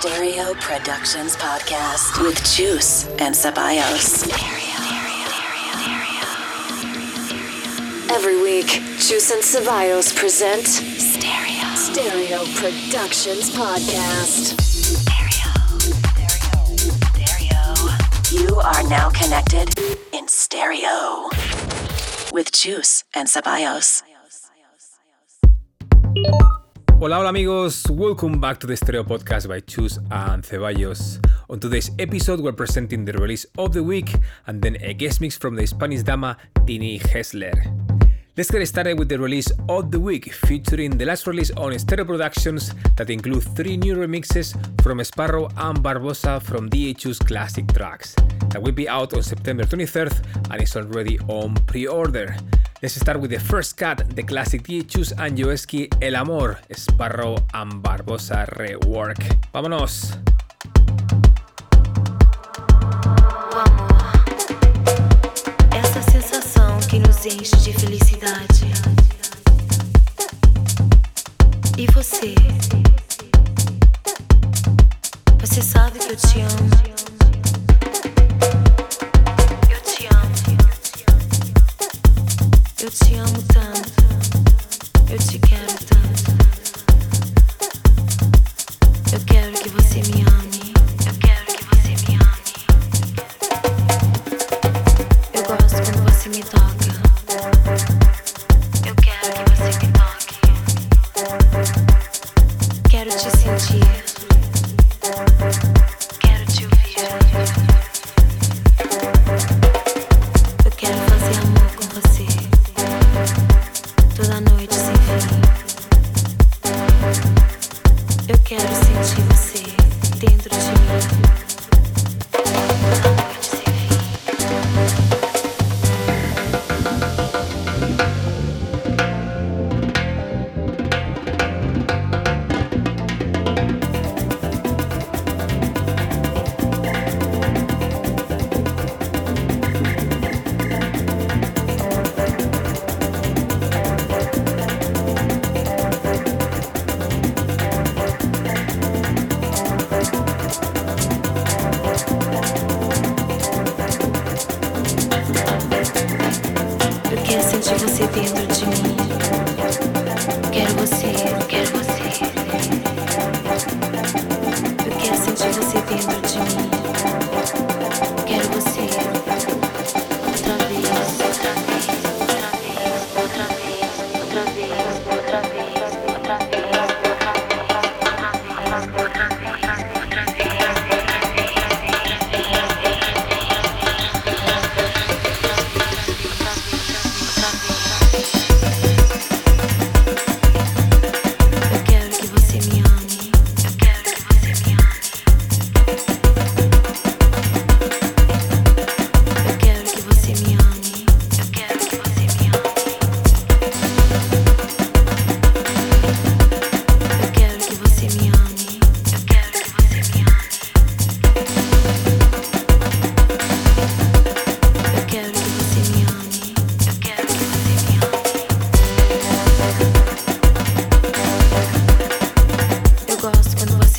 Stereo Productions podcast with Chus and Ceballos. Every week, Chus and Ceballos present Stereo Stereo Productions podcast. You are now connected in stereo with Chus and Ceballos. Hola, hola amigos, welcome back to the Stereo Podcast by Chus and Ceballos. On today's episode, we're presenting the release of the week and then a guest mix from the Spanish dama Tini Gessler. Let's get started with the release of the week, featuring the last release on Stereo Productions that include three new remixes from Sparrow and Barbossa from DHU's classic tracks. That will be out on September 23rd and is already on pre order. Let's start with the first cut, the classic DHU's and Joeski El Amor, Sparrow and Barbosa rework. ¡Vámonos! Essa sensação que nos enche de felicidade. E você? Você sabe que eu te amo. Eu te amo tanto. Eu te quero tanto. Eu quero que você me ame. Eu quero que você me ame. Eu gosto quando você me toca.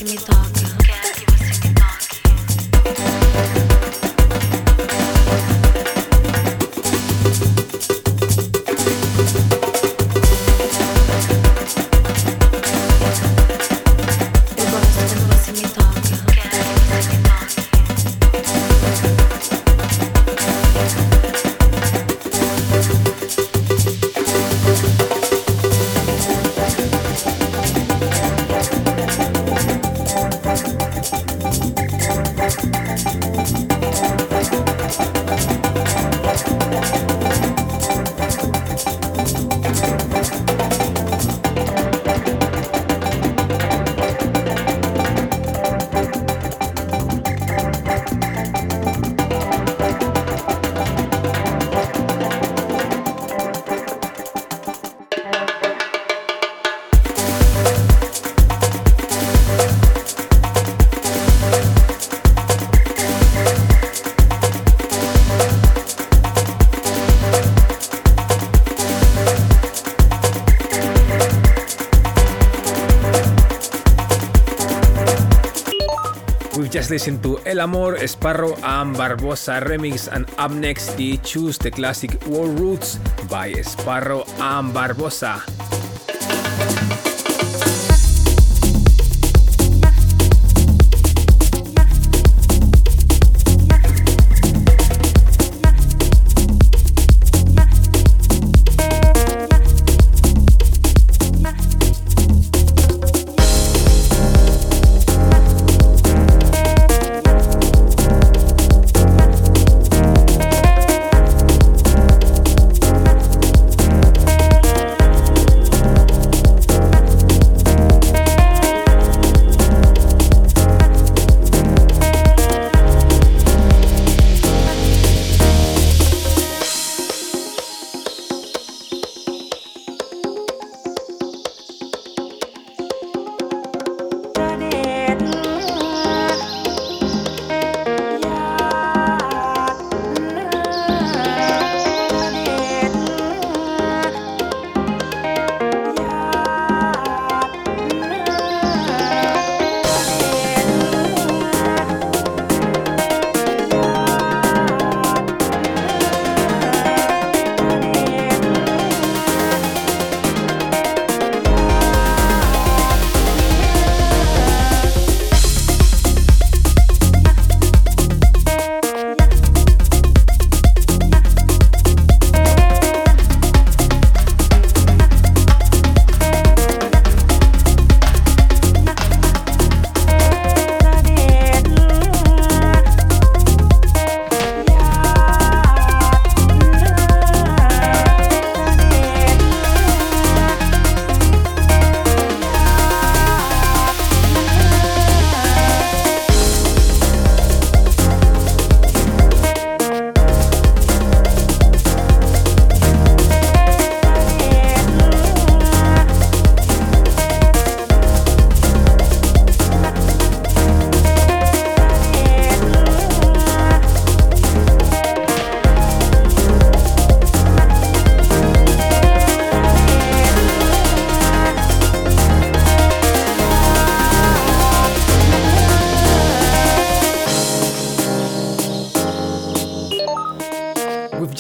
transmito. Listened to El Amor, Sparrow and Barbosa remix, and up next, the choose the classic World Roots by Sparrow and Barbosa.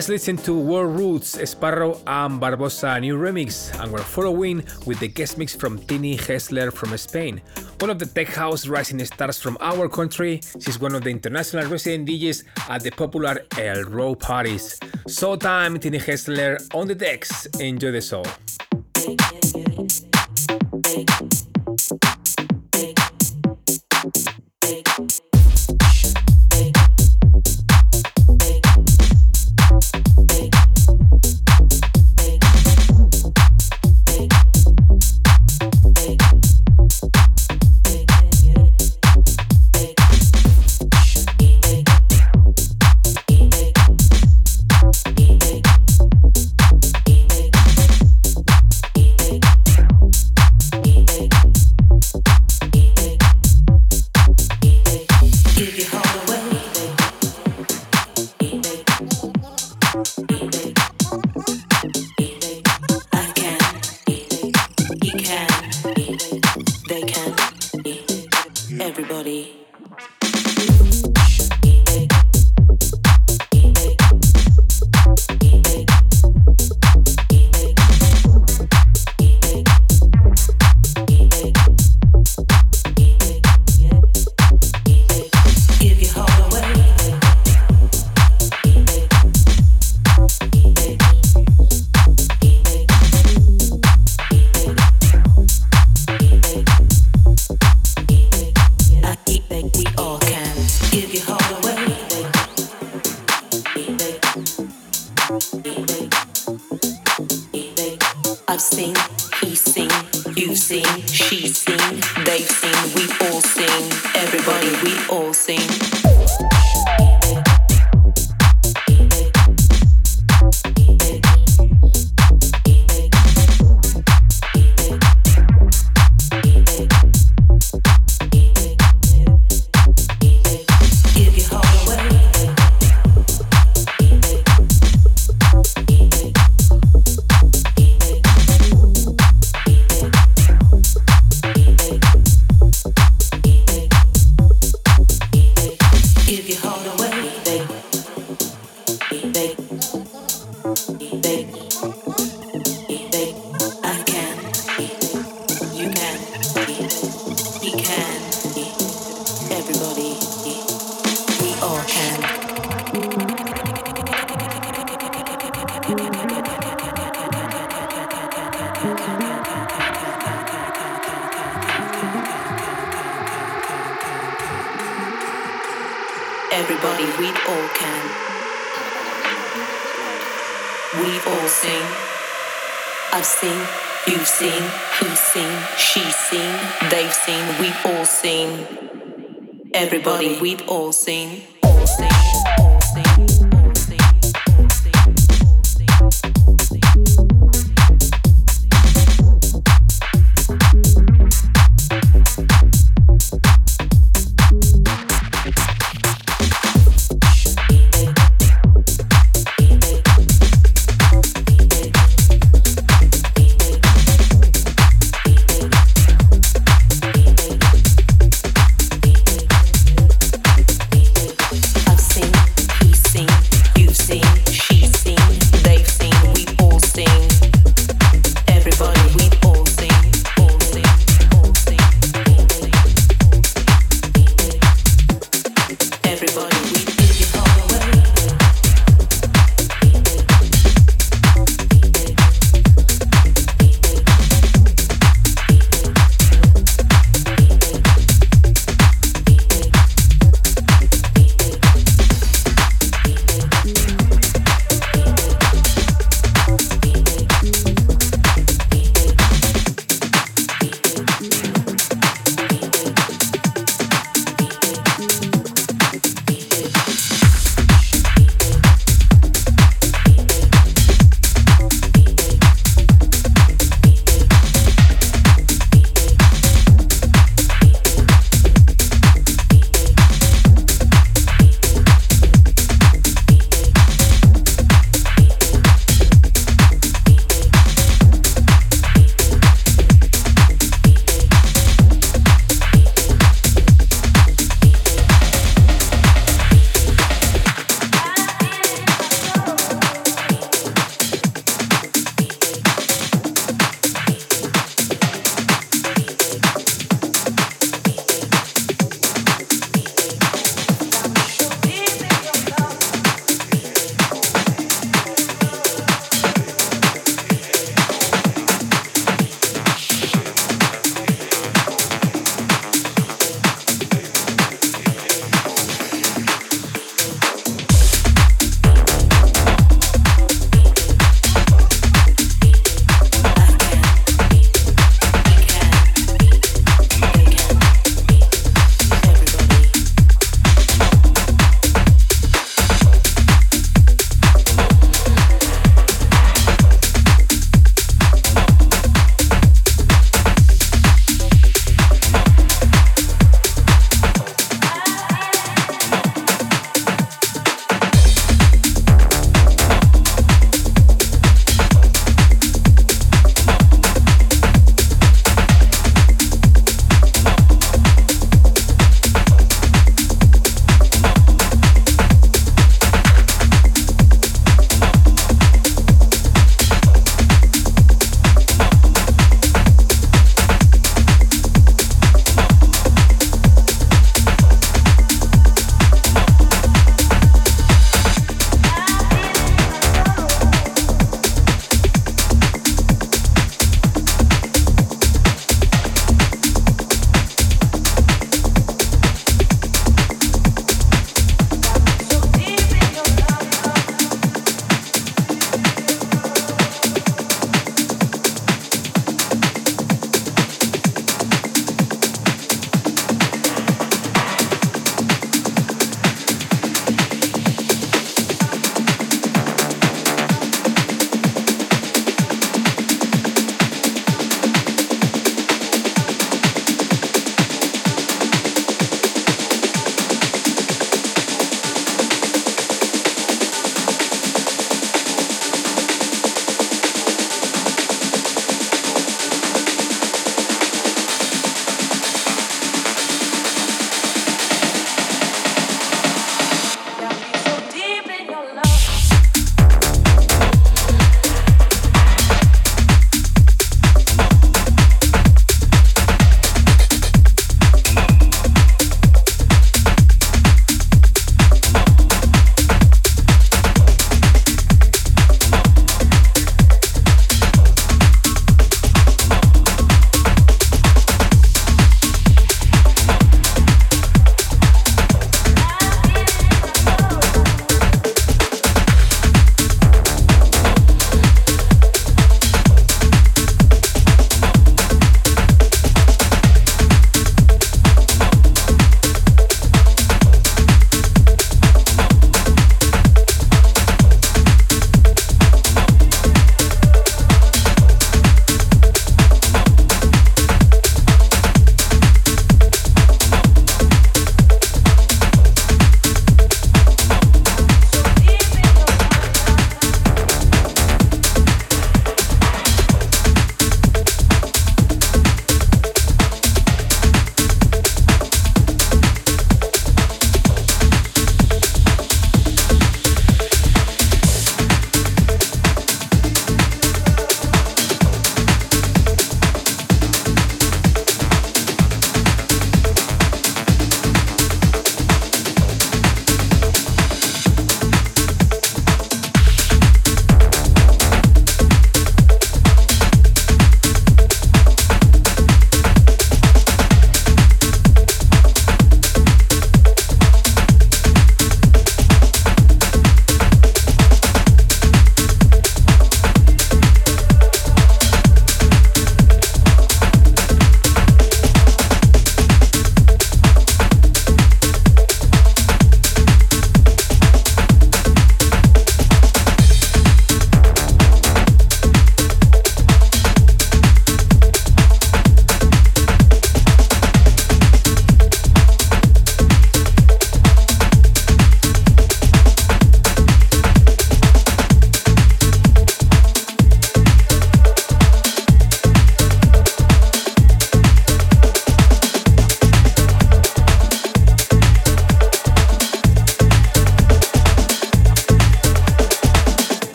Just listened to World Routes, Sparrow and Barbossa new remix, and we're following with the guest mix from Tini Gessler from Spain. One of the tech house rising stars from our country, she's one of the international resident DJs at the popular Elrow parties. So time, Tini Gessler on the decks. Enjoy the show. I've seen, he's seen, you've seen, she's seen, they've seen, we've all seen, everybody, we all sing.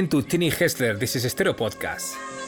Listening to Tini Hessler. This is Stereo Podcast.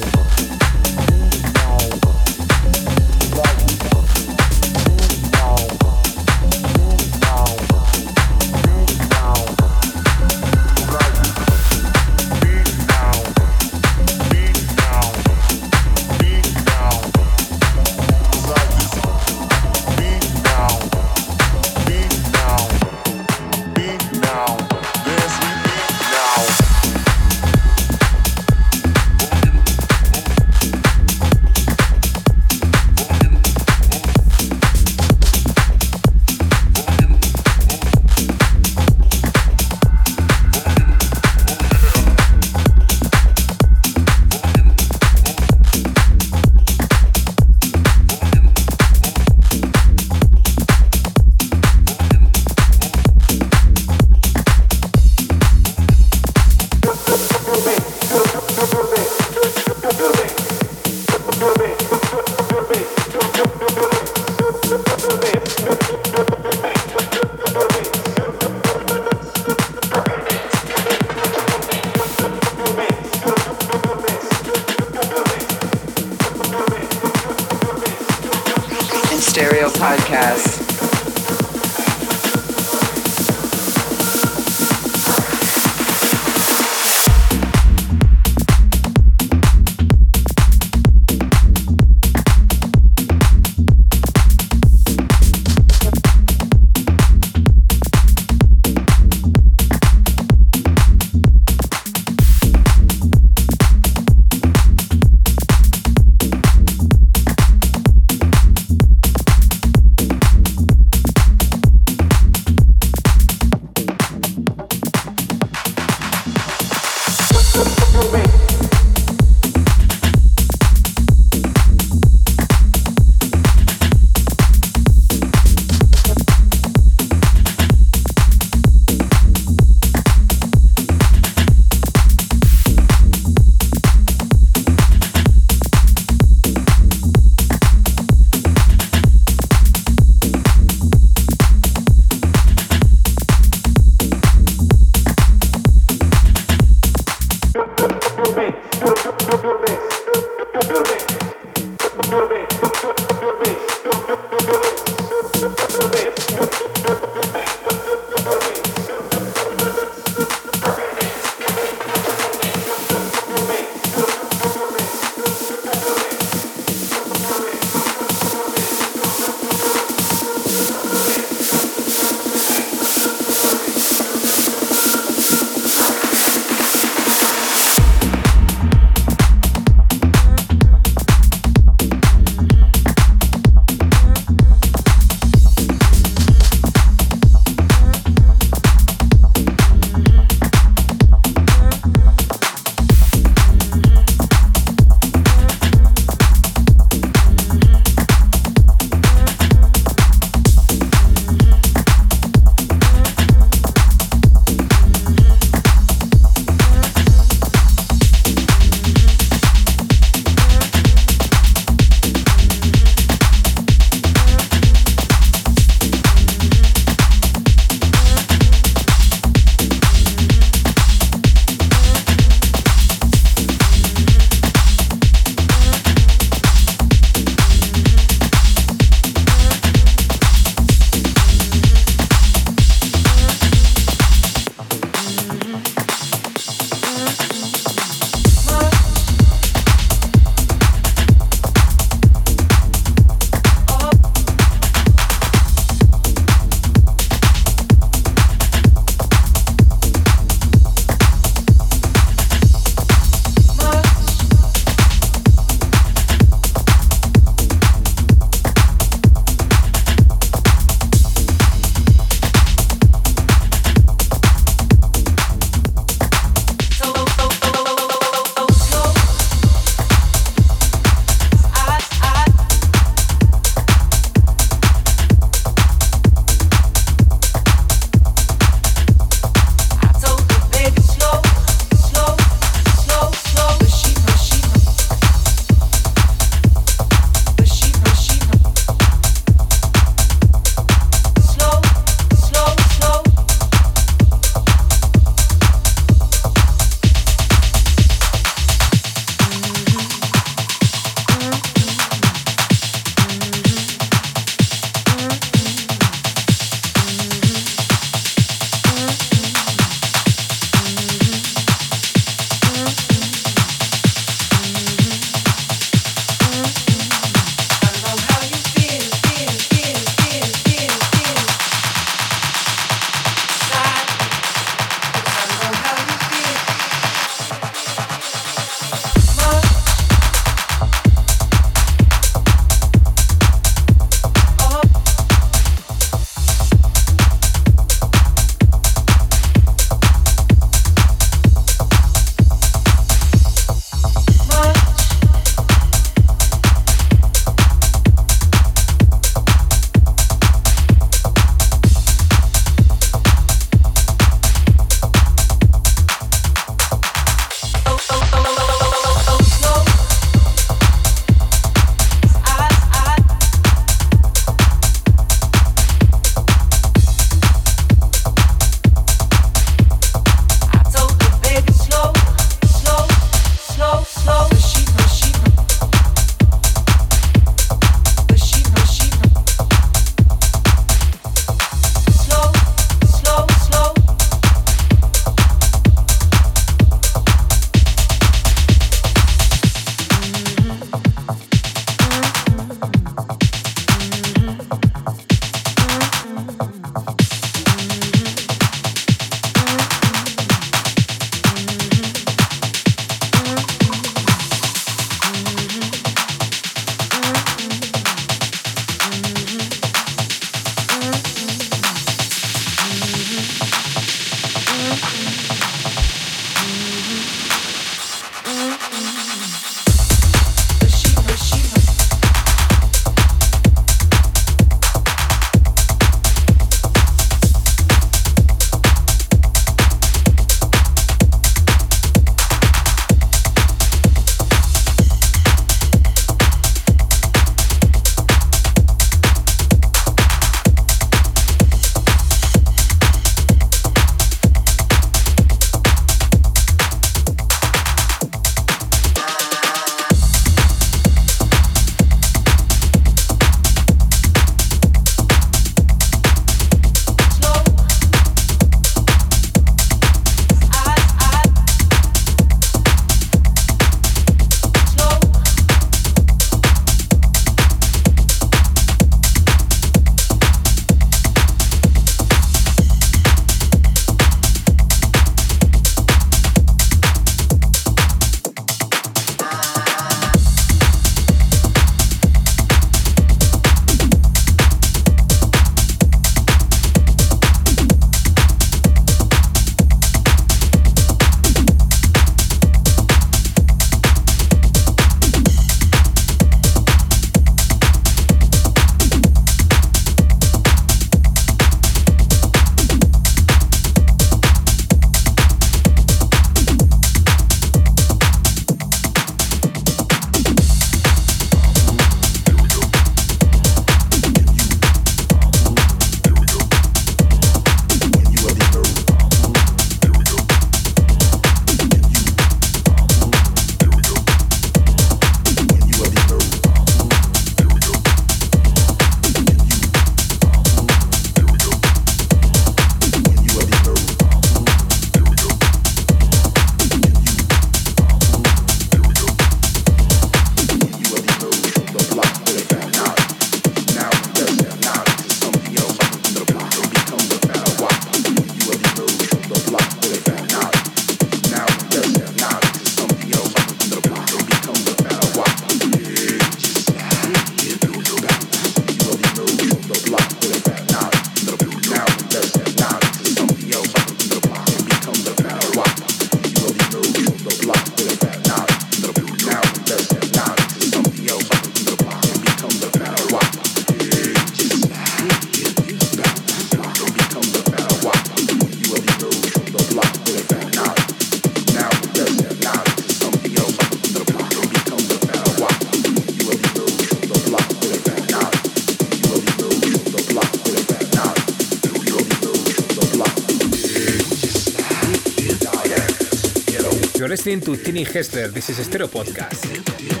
Listening to Tini Hessler. This is Stereo Podcast.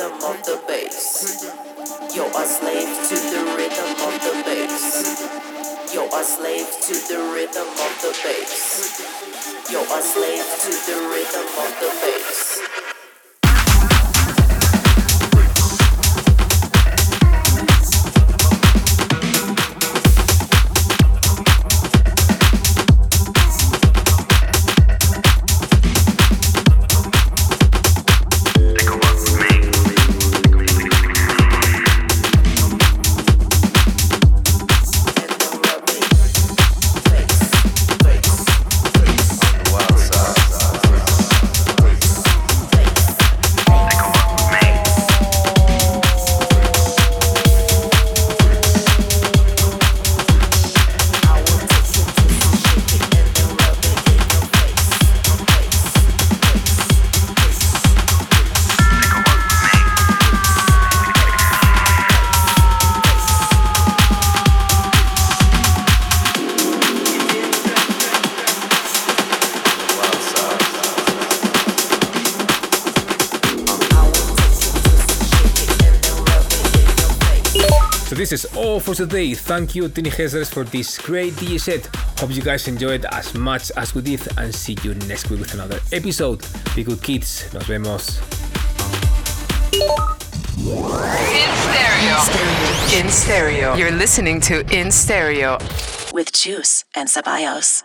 rhythm of the bass. You're a slave to the rhythm of the bass. You're a slave to the rhythm of the bass. You're a slave to the rhythm of the bass. For today. Thank you, Tini Gessler, for this great DJ set. Hope you guys enjoyed as much as we did, and see you next week with another episode. Be good, kids. Nos vemos. In stereo. In stereo. You're listening to In Stereo with Chus and Ceballos.